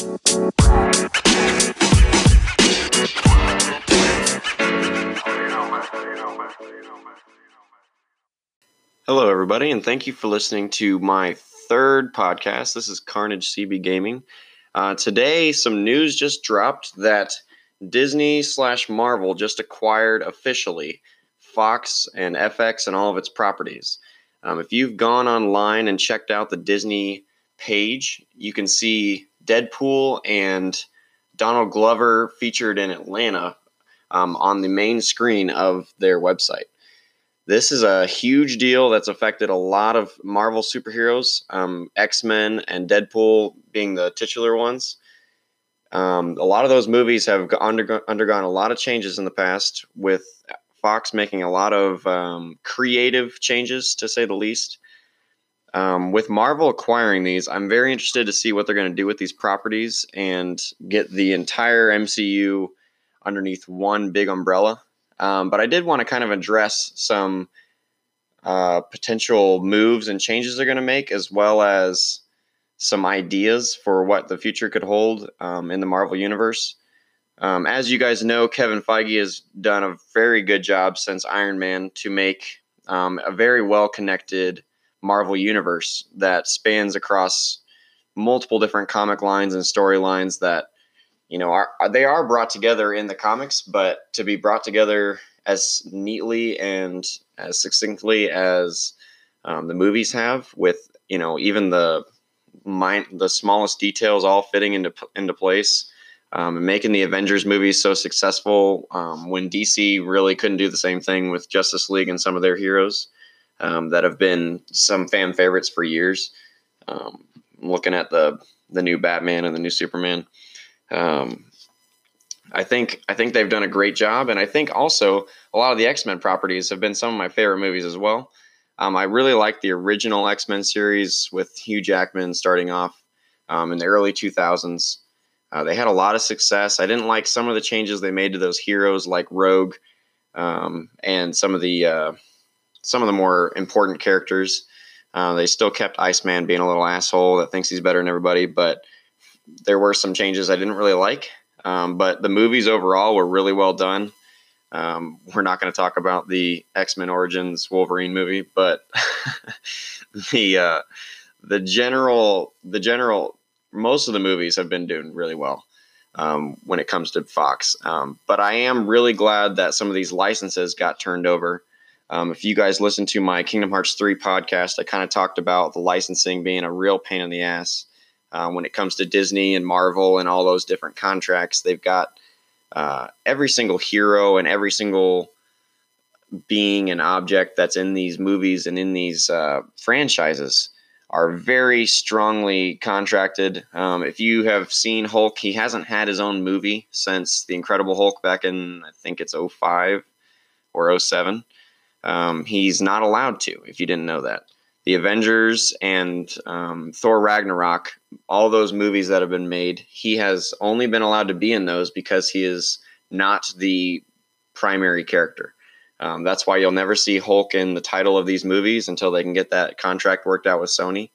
Hello, everybody, and thank you for listening to my third podcast. This is Carnage CB Gaming. Uh, today, some news just dropped that Disney slash Marvel just acquired officially Fox and FX and all of its properties. Um, if you've gone online and checked out the Disney page, you can see Deadpool and Donald Glover featured in Atlanta um, on the main screen of their website. This is a huge deal that's affected a lot of Marvel superheroes, um, X Men and Deadpool being the titular ones. Um, a lot of those movies have undergo- undergone a lot of changes in the past, with Fox making a lot of um, creative changes, to say the least. Um, with Marvel acquiring these, I'm very interested to see what they're going to do with these properties and get the entire MCU underneath one big umbrella. Um, but I did want to kind of address some uh, potential moves and changes they're going to make, as well as some ideas for what the future could hold um, in the Marvel Universe. Um, as you guys know, Kevin Feige has done a very good job since Iron Man to make um, a very well connected Marvel Universe that spans across multiple different comic lines and storylines that you know are they are brought together in the comics but to be brought together as neatly and as succinctly as um, the movies have with you know even the mind the smallest details all fitting into into place um, and making the Avengers movies so successful um, when DC really couldn't do the same thing with Justice League and some of their heroes um, that have been some fan favorites for years. Um, looking at the the new Batman and the new Superman. Um, I think I think they've done a great job, and I think also a lot of the X Men properties have been some of my favorite movies as well. Um, I really like the original X Men series with Hugh Jackman starting off um, in the early 2000s. Uh, they had a lot of success. I didn't like some of the changes they made to those heroes, like Rogue, um, and some of the uh, some of the more important characters. Uh, they still kept Iceman being a little asshole that thinks he's better than everybody, but there were some changes I didn't really like. Um, but the movies overall were really well done. Um, we're not going to talk about the X Men Origins Wolverine movie, but the uh, the general the general most of the movies have been doing really well um, when it comes to Fox. Um, but I am really glad that some of these licenses got turned over. Um, if you guys listen to my Kingdom Hearts 3 podcast, I kind of talked about the licensing being a real pain in the ass. Uh, when it comes to Disney and Marvel and all those different contracts, they've got uh, every single hero and every single being and object that's in these movies and in these uh, franchises are very strongly contracted. Um, if you have seen Hulk, he hasn't had his own movie since The Incredible Hulk back in, I think it's 05 or 07. Um, he's not allowed to, if you didn't know that the Avengers and um, Thor Ragnarok, all those movies that have been made, he has only been allowed to be in those because he is not the primary character. Um, that's why you'll never see Hulk in the title of these movies until they can get that contract worked out with Sony.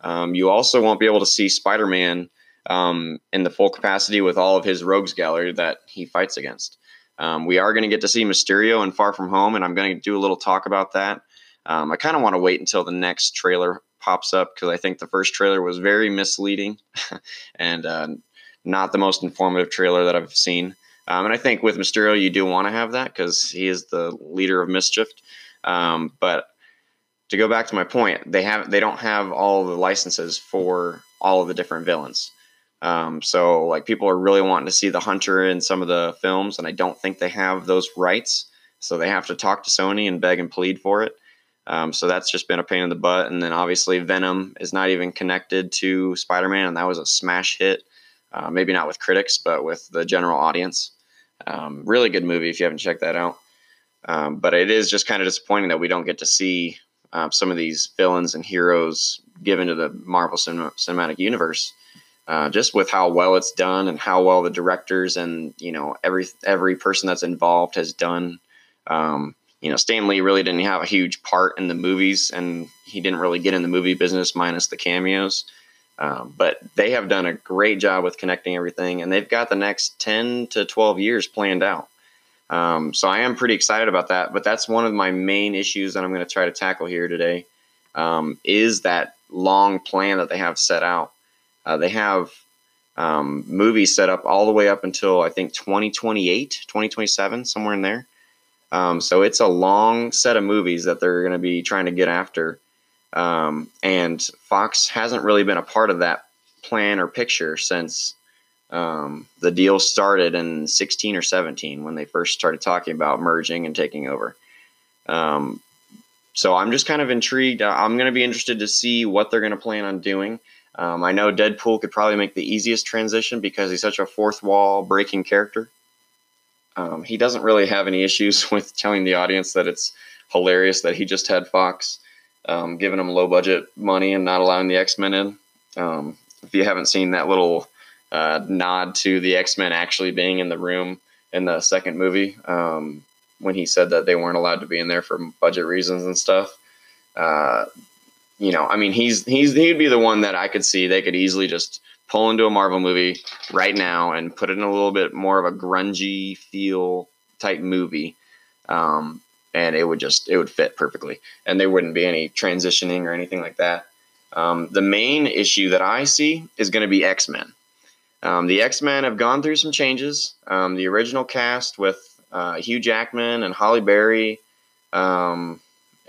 Um, you also won't be able to see Spider Man um, in the full capacity with all of his rogues gallery that he fights against. Um, we are going to get to see Mysterio and Far From Home, and I'm going to do a little talk about that. Um, I kind of want to wait until the next trailer pops up because I think the first trailer was very misleading and uh, not the most informative trailer that I've seen. Um, and I think with Mysterio, you do want to have that because he is the leader of mischief. Um, but to go back to my point, they have they don't have all the licenses for all of the different villains. Um, so like people are really wanting to see the Hunter in some of the films, and I don't think they have those rights. So they have to talk to Sony and beg and plead for it. Um, so that's just been a pain in the butt. And then obviously Venom is not even connected to Spider-Man, and that was a smash hit. Uh, maybe not with critics, but with the general audience. Um, really good movie if you haven't checked that out. Um, but it is just kind of disappointing that we don't get to see uh, some of these villains and heroes given to the Marvel Cinematic Universe. Uh, just with how well it's done and how well the directors and you know every every person that's involved has done. Um, you know, Stan Lee really didn't have a huge part in the movies, and he didn't really get in the movie business minus the cameos. Um, but they have done a great job with connecting everything, and they've got the next 10 to 12 years planned out. Um, so I am pretty excited about that. But that's one of my main issues that I'm going to try to tackle here today um, is that long plan that they have set out. Uh, they have um, movies set up all the way up until I think 2028, 2027, somewhere in there. Um, so it's a long set of movies that they're going to be trying to get after. Um, and Fox hasn't really been a part of that plan or picture since um, the deal started in 16 or 17 when they first started talking about merging and taking over. Um, so I'm just kind of intrigued. I'm going to be interested to see what they're going to plan on doing. Um, I know Deadpool could probably make the easiest transition because he's such a fourth wall breaking character. Um, he doesn't really have any issues with telling the audience that it's hilarious that he just had Fox um, giving him low budget money and not allowing the X Men in. Um, if you haven't seen that little uh, nod to the X Men actually being in the room in the second movie, um, when he said that they weren't allowed to be in there for budget reasons and stuff. Uh, you know, I mean, he's he's he'd be the one that I could see they could easily just pull into a Marvel movie right now and put it in a little bit more of a grungy feel type movie. Um, and it would just it would fit perfectly. And there wouldn't be any transitioning or anything like that. Um, the main issue that i see is going to be x-men. Um, the x-men have gone through some changes. Um, the original cast with uh, hugh jackman and Halle Berry um,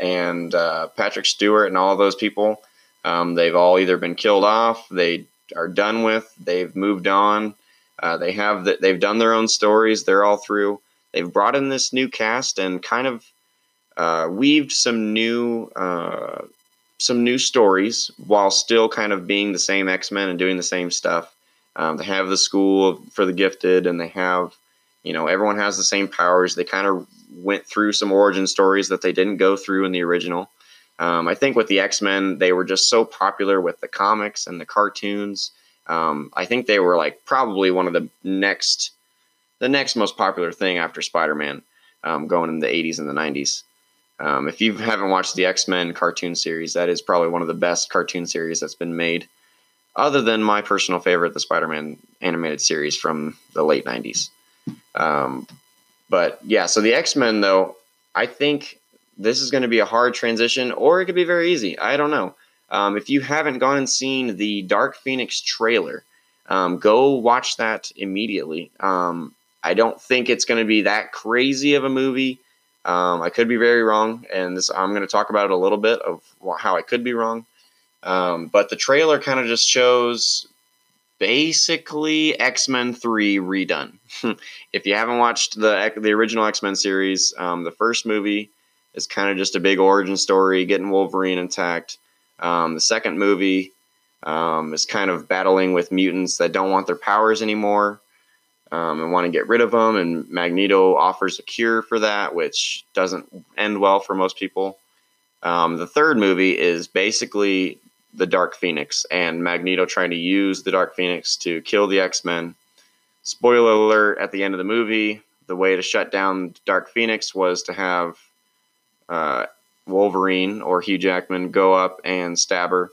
and uh, patrick stewart and all those people um, they've all either been killed off they are done with they've moved on uh, they have the, they've done their own stories they're all through they've brought in this new cast and kind of uh, weaved some new uh, some new stories while still kind of being the same X Men and doing the same stuff. Um, they have the school for the gifted, and they have you know everyone has the same powers. They kind of went through some origin stories that they didn't go through in the original. Um, I think with the X Men, they were just so popular with the comics and the cartoons. Um, I think they were like probably one of the next the next most popular thing after Spider Man, um, going in the 80s and the 90s. Um, if you haven't watched the X Men cartoon series, that is probably one of the best cartoon series that's been made, other than my personal favorite, the Spider Man animated series from the late 90s. But yeah, so the X Men, though, I think this is going to be a hard transition, or it could be very easy. I don't know. Um, if you haven't gone and seen the Dark Phoenix trailer, um, go watch that immediately. Um, I don't think it's going to be that crazy of a movie. Um, I could be very wrong, and this I'm going to talk about it a little bit of how I could be wrong. Um, but the trailer kind of just shows basically X Men Three redone. if you haven't watched the the original X Men series, um, the first movie is kind of just a big origin story, getting Wolverine intact. Um, the second movie um, is kind of battling with mutants that don't want their powers anymore um, and want to get rid of them. And Magneto offers a cure for that, which doesn't end well for most people. Um, the third movie is basically the Dark Phoenix and Magneto trying to use the Dark Phoenix to kill the X Men. Spoiler alert at the end of the movie, the way to shut down Dark Phoenix was to have uh, Wolverine or Hugh Jackman go up and stab her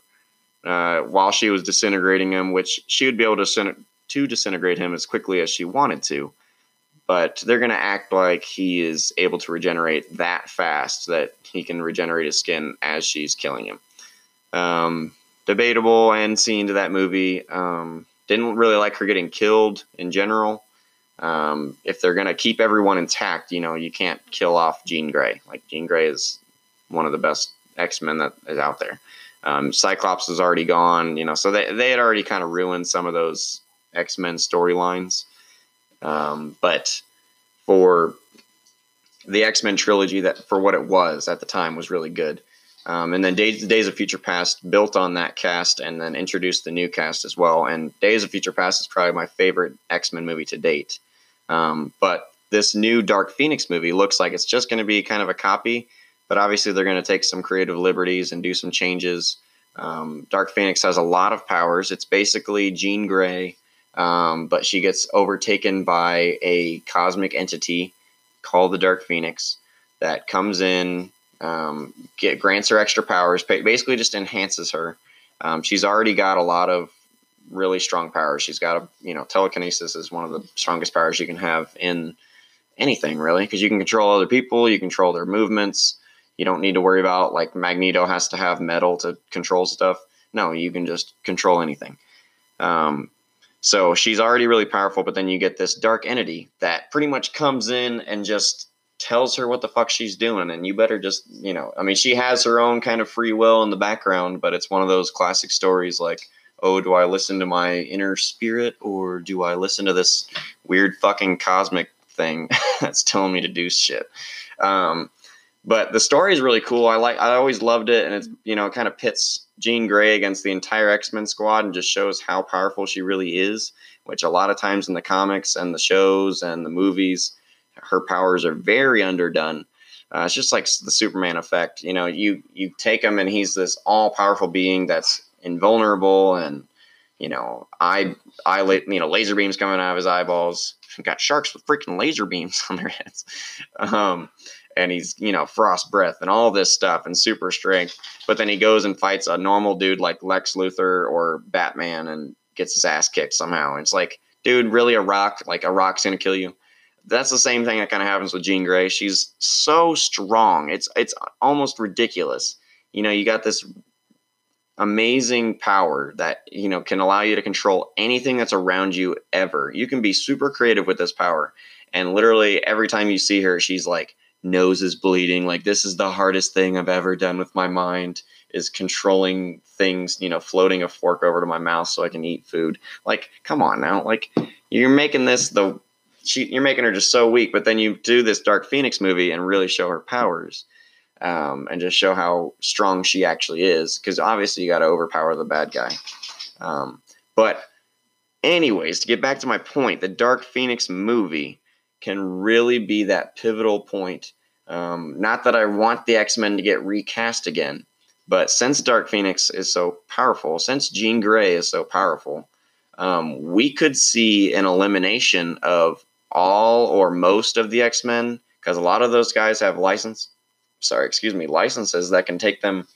uh, while she was disintegrating him, which she would be able to to disintegrate him as quickly as she wanted to. But they're going to act like he is able to regenerate that fast that he can regenerate his skin as she's killing him. Um, debatable and scene to that movie. Um, didn't really like her getting killed in general. Um, if they're going to keep everyone intact, you know, you can't kill off Jean Grey. Like, Jean Grey is one of the best X Men that is out there. Um, Cyclops is already gone, you know, so they, they had already kind of ruined some of those X Men storylines. Um, but for the X Men trilogy, that for what it was at the time was really good. Um, and then Days, Days of Future Past built on that cast and then introduced the new cast as well. And Days of Future Past is probably my favorite X Men movie to date. Um, but this new Dark Phoenix movie looks like it's just going to be kind of a copy, but obviously they're going to take some creative liberties and do some changes. Um, Dark Phoenix has a lot of powers. It's basically Jean Grey um, but she gets overtaken by a cosmic entity called the Dark Phoenix that comes in, um, get grants her extra powers, basically just enhances her. Um, she's already got a lot of really strong powers. She's got a you know telekinesis is one of the strongest powers you can have in anything really because you can control other people, you control their movements. You don't need to worry about like Magneto has to have metal to control stuff. No, you can just control anything. Um, so she's already really powerful, but then you get this dark entity that pretty much comes in and just tells her what the fuck she's doing. And you better just, you know, I mean, she has her own kind of free will in the background, but it's one of those classic stories like, oh, do I listen to my inner spirit or do I listen to this weird fucking cosmic thing that's telling me to do shit? Um, but the story is really cool. I like. I always loved it, and it's you know it kind of pits Jean Grey against the entire X Men squad and just shows how powerful she really is. Which a lot of times in the comics and the shows and the movies, her powers are very underdone. Uh, it's just like the Superman effect. You know, you you take him and he's this all powerful being that's invulnerable and you know eye eye you know laser beams coming out of his eyeballs. got sharks with freaking laser beams on their heads. Um, and he's you know frost breath and all this stuff and super strength but then he goes and fights a normal dude like lex luthor or batman and gets his ass kicked somehow and it's like dude really a rock like a rock's gonna kill you that's the same thing that kind of happens with jean grey she's so strong it's it's almost ridiculous you know you got this amazing power that you know can allow you to control anything that's around you ever you can be super creative with this power and literally every time you see her she's like nose is bleeding. Like this is the hardest thing I've ever done with my mind is controlling things, you know, floating a fork over to my mouth so I can eat food. Like, come on now. Like you're making this the she, you're making her just so weak, but then you do this Dark Phoenix movie and really show her powers. Um, and just show how strong she actually is, because obviously you got to overpower the bad guy. Um, but, anyways, to get back to my point, the Dark Phoenix movie can really be that pivotal point. Um, not that I want the X Men to get recast again, but since Dark Phoenix is so powerful, since Jean Grey is so powerful, um, we could see an elimination of all or most of the X Men because a lot of those guys have license. Sorry, excuse me, licenses that can take them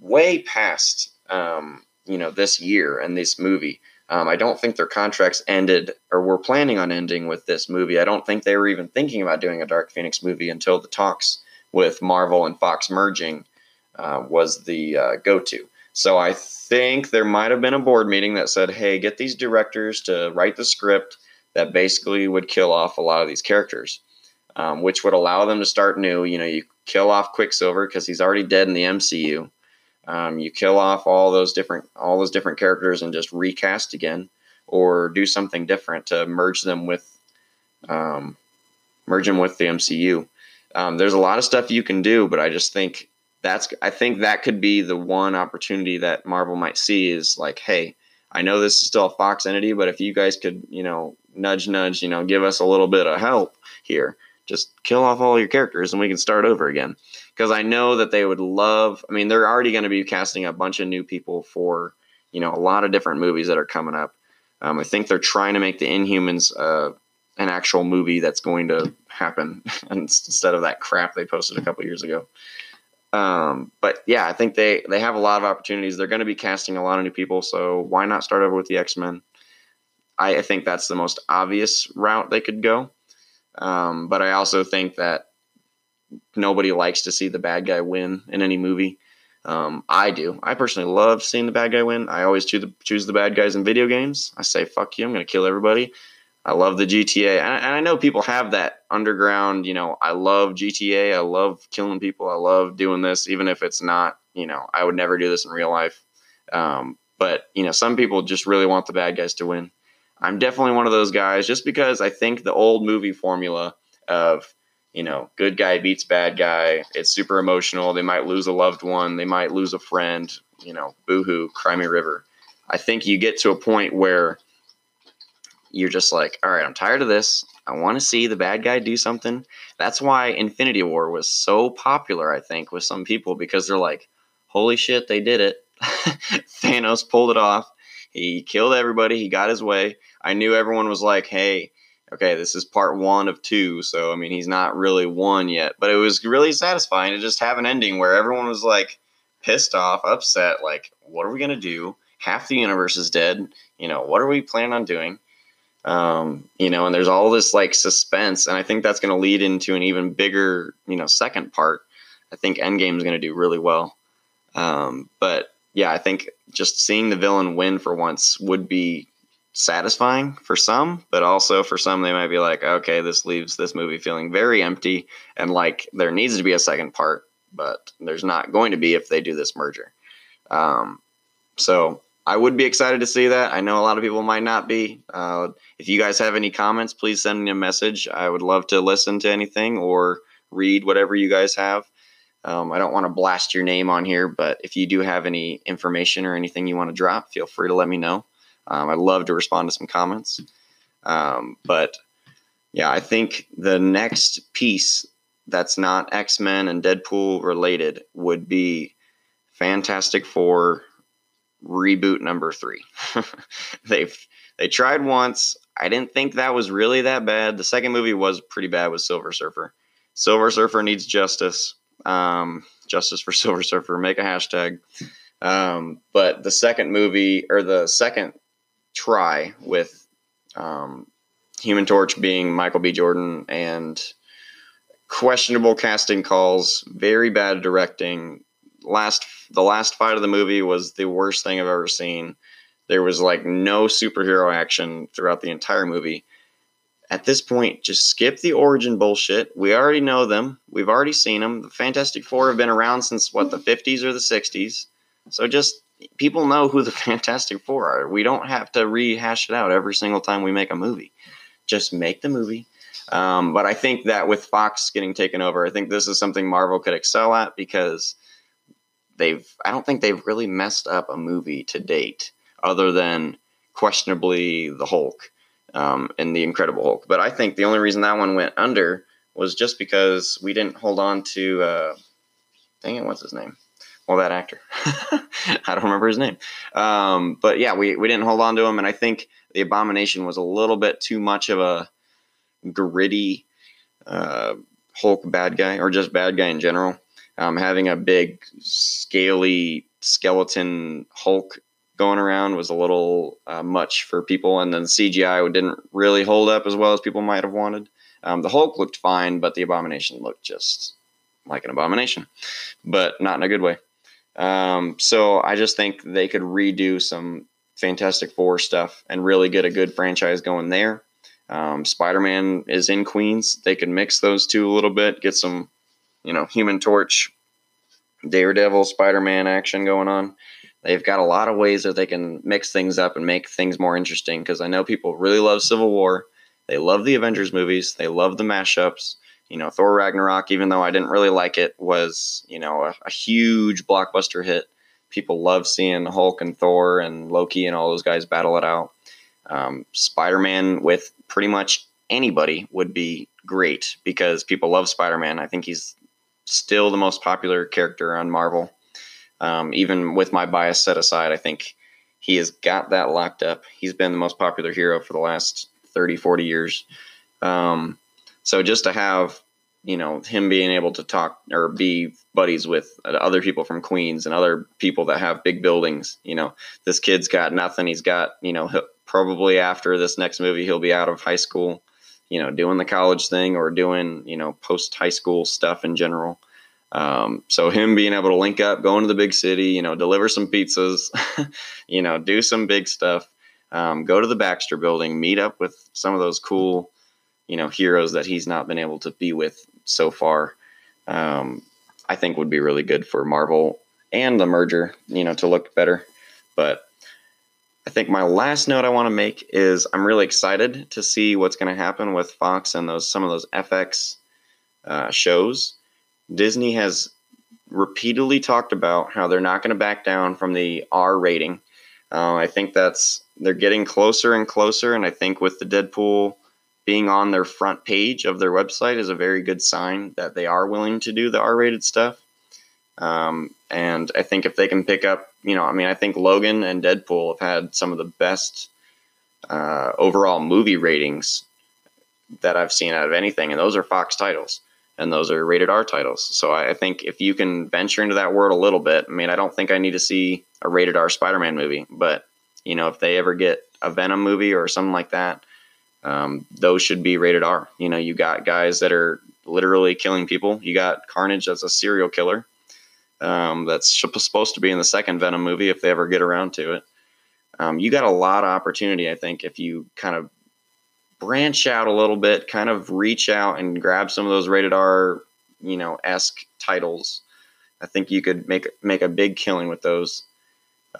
way past um, you know this year and this movie. Um, I don't think their contracts ended or were planning on ending with this movie. I don't think they were even thinking about doing a Dark Phoenix movie until the talks with Marvel and Fox merging uh, was the uh, go to. So I think there might have been a board meeting that said, hey, get these directors to write the script that basically would kill off a lot of these characters, um, which would allow them to start new. You know, you kill off Quicksilver because he's already dead in the MCU. Um, you kill off all those different all those different characters and just recast again, or do something different to merge them with um, merge them with the MCU. Um, there's a lot of stuff you can do, but I just think that's I think that could be the one opportunity that Marvel might see is like, hey, I know this is still a Fox entity, but if you guys could, you know, nudge, nudge, you know, give us a little bit of help here, just kill off all your characters and we can start over again because I know that they would love. I mean, they're already going to be casting a bunch of new people for you know a lot of different movies that are coming up. Um, I think they're trying to make the Inhumans uh, an actual movie that's going to happen instead of that crap they posted a couple years ago. Um, but yeah, I think they they have a lot of opportunities. They're going to be casting a lot of new people, so why not start over with the X Men? I, I, think that's the most obvious route they could go. Um, but I also think that nobody likes to see the bad guy win in any movie. Um, I do. I personally love seeing the bad guy win. I always choose the, choose the bad guys in video games. I say, fuck you, I'm going to kill everybody. I love the GTA. And I, know people have that underground, you know, I love GTA. I love killing people. I love doing this, even if it's not, you know, I would never do this in real life. Um, but, you know, some people just really want the bad guys to win. I'm definitely one of those guys just because I think the old movie formula of you know, good guy beats bad guy. It's super emotional. They might lose a loved one. They might lose a friend. You know, boohoo, cry me river. I think you get to a point where you're just like, all right, I'm tired of this. I want to see the bad guy do something. That's why Infinity War was so popular, I think, with some people because they're like, holy shit, they did it. Thanos pulled it off. He killed everybody. He got his way. I knew everyone was like, hey, okay, this is part one of two. So, I mean, he's not really one yet. But it was really satisfying to just have an ending where everyone was like pissed off, upset, like, what are we gonna do? Half the universe is dead. You know, what are we planning on doing? Um, you know, and there's all this like suspense, and I think that's going to lead into an even bigger, you know, second part. I think Endgame is going to do really well. Um, but yeah, I think just seeing the villain win for once would be satisfying for some, but also for some, they might be like, okay, this leaves this movie feeling very empty and like there needs to be a second part, but there's not going to be if they do this merger. Um, so I would be excited to see that. I know a lot of people might not be. Uh, if you guys have any comments, please send me a message. I would love to listen to anything or read whatever you guys have. Um, I don't want to blast your name on here, but if you do have any information or anything you want to drop, feel free to let me know. Um, I'd love to respond to some comments. Um, but yeah, I think the next piece that's not X Men and Deadpool related would be Fantastic Four reboot number three. They've they tried once. I didn't think that was really that bad. The second movie was pretty bad with Silver Surfer. Silver Surfer needs justice. Um, justice for Silver Surfer. Make a hashtag. Um, but the second movie or the second try with um, Human Torch being Michael B. Jordan and questionable casting calls, very bad directing. Last the last fight of the movie was the worst thing I've ever seen. There was like no superhero action throughout the entire movie. At this point, just skip the origin bullshit. We already know them. We've already seen them. The Fantastic Four have been around since what the 50s or the 60s. So just people know who the Fantastic Four are. We don't have to rehash it out every single time we make a movie. Just make the movie. Um, but I think that with Fox getting taken over, I think this is something Marvel could excel at because they've. I don't think they've really messed up a movie to date, other than questionably the Hulk um, and the Incredible Hulk. But I think the only reason that one went under was just because we didn't hold on to. Uh, dang it, what's his name? well, that actor. I don't remember his name. Um, but yeah, we, we didn't hold on to him. And I think the Abomination was a little bit too much of a gritty uh, Hulk bad guy, or just bad guy in general. Um, having a big, scaly skeleton Hulk going around was a little uh, much for people. And then CGI didn't really hold up as well as people might have wanted. Um, the Hulk looked fine, but the Abomination looked just like an abomination, but not in a good way. Um, so I just think they could redo some Fantastic Four stuff and really get a good franchise going there. Um, Spider Man is in Queens. They could mix those two a little bit, get some, you know, Human Torch, Daredevil, Spider Man action going on. They've got a lot of ways that they can mix things up and make things more interesting because I know people really love Civil War. They love the Avengers movies. They love the mashups you know, Thor Ragnarok, even though I didn't really like it, was, you know, a, a huge blockbuster hit. People love seeing Hulk and Thor and Loki and all those guys battle it out. Um, Spider Man with pretty much anybody would be great because people love Spider Man. I think he's still the most popular character on Marvel. Um, even with my bias set aside, I think he has got that locked up. He's been the most popular hero for the last 30, 40 years. Um, so just to have, you know, him being able to talk or be buddies with other people from Queens and other people that have big buildings, you know, this kid's got nothing. He's got, you know, probably after this next movie, he'll be out of high school, you know, doing the college thing or doing, you know, post high school stuff in general. Um, so him being able to link up, going to the big city, you know, deliver some pizzas, you know, do some big stuff, um, go to the Baxter building, meet up with some of those cool, you know heroes that he's not been able to be with so far. Um, I think would be really good for Marvel and the merger, you know, to look better. But I think my last note I want to make is I'm really excited to see what's going to happen with Fox and those some of those FX uh, shows. Disney has repeatedly talked about how they're not going to back down from the R rating. Uh, I think that's they're getting closer and closer, and I think with the Deadpool being on their front page of their website is a very good sign that they are willing to do the R-rated stuff. Um, and I think if they can pick up, you know, I mean, I think Logan and Deadpool have had some of the best uh, overall movie ratings that I've seen out of anything, and those are Fox titles. and those are rated R titles. So I, I think if you can venture into that world a little bit, I mean, I don't think I need to see a rated R Spider-Man movie, but you know, if they ever get a Venom movie or something like that, um, those should be rated R. You know, you got guys that are literally killing people. You got Carnage as a serial killer. Um, that's supposed to be in the second Venom movie if they ever get around to it. Um, you got a lot of opportunity, I think, if you kind of branch out a little bit, kind of reach out and grab some of those rated R, you know, esque titles. I think you could make make a big killing with those.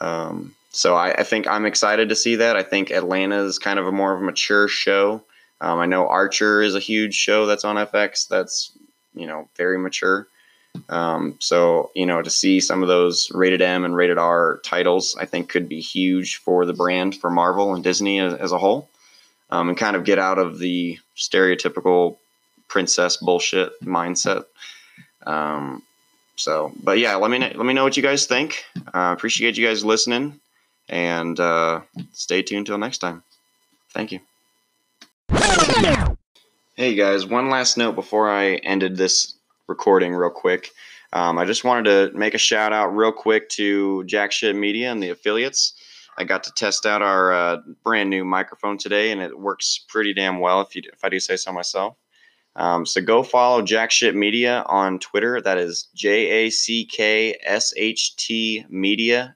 Um, so I, I, think I'm excited to see that. I think Atlanta is kind of a more of a mature show. Um, I know Archer is a huge show that's on FX. That's you know very mature. Um, so you know to see some of those rated M and rated R titles, I think could be huge for the brand for Marvel and Disney as, as a whole, um, and kind of get out of the stereotypical princess bullshit mindset. Um, so, but yeah, let me let me know what you guys think. Uh, appreciate you guys listening, and uh, stay tuned till next time. Thank you. Hey guys, one last note before I ended this recording, real quick. Um, I just wanted to make a shout out real quick to Jack Shit Media and the affiliates. I got to test out our uh, brand new microphone today, and it works pretty damn well. If you if I do say so myself. Um, so go follow Jack Shit Media on Twitter. That is J A C K S H T Media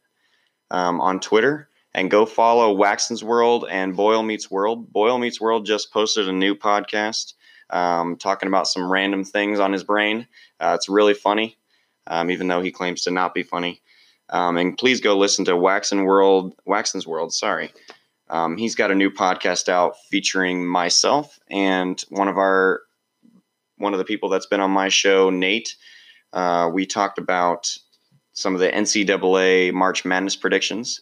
um, on Twitter. And go follow Waxin's World and Boyle Meets World. Boyle Meets World just posted a new podcast um, talking about some random things on his brain. Uh, it's really funny, um, even though he claims to not be funny. Um, and please go listen to Waxin World, Waxin's World. Sorry, um, he's got a new podcast out featuring myself and one of our one of the people that's been on my show, Nate. Uh, we talked about some of the NCAA March Madness predictions.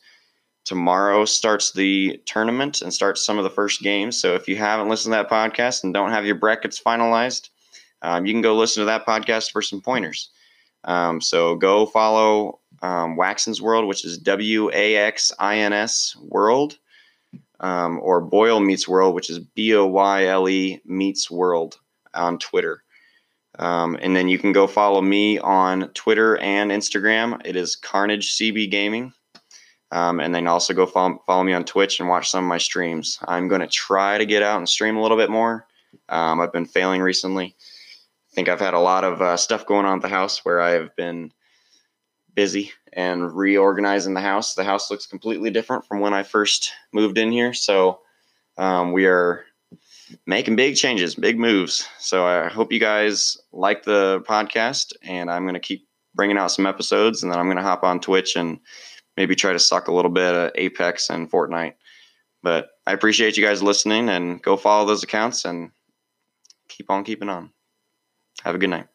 Tomorrow starts the tournament and starts some of the first games. So if you haven't listened to that podcast and don't have your brackets finalized, um, you can go listen to that podcast for some pointers. Um, so go follow um, Waxin's World, which is W A X I N S World, um, or Boyle Meets World, which is B O Y L E Meets World on Twitter. Um, and then you can go follow me on Twitter and Instagram. It is Carnage CB Gaming. Um, and then also go follow, follow me on Twitch and watch some of my streams. I'm going to try to get out and stream a little bit more. Um, I've been failing recently. I think I've had a lot of uh, stuff going on at the house where I've been busy and reorganizing the house. The house looks completely different from when I first moved in here. So um, we are making big changes, big moves. So I hope you guys like the podcast, and I'm going to keep bringing out some episodes, and then I'm going to hop on Twitch and maybe try to suck a little bit of Apex and Fortnite. But I appreciate you guys listening, and go follow those accounts and keep on keeping on. Have a good night.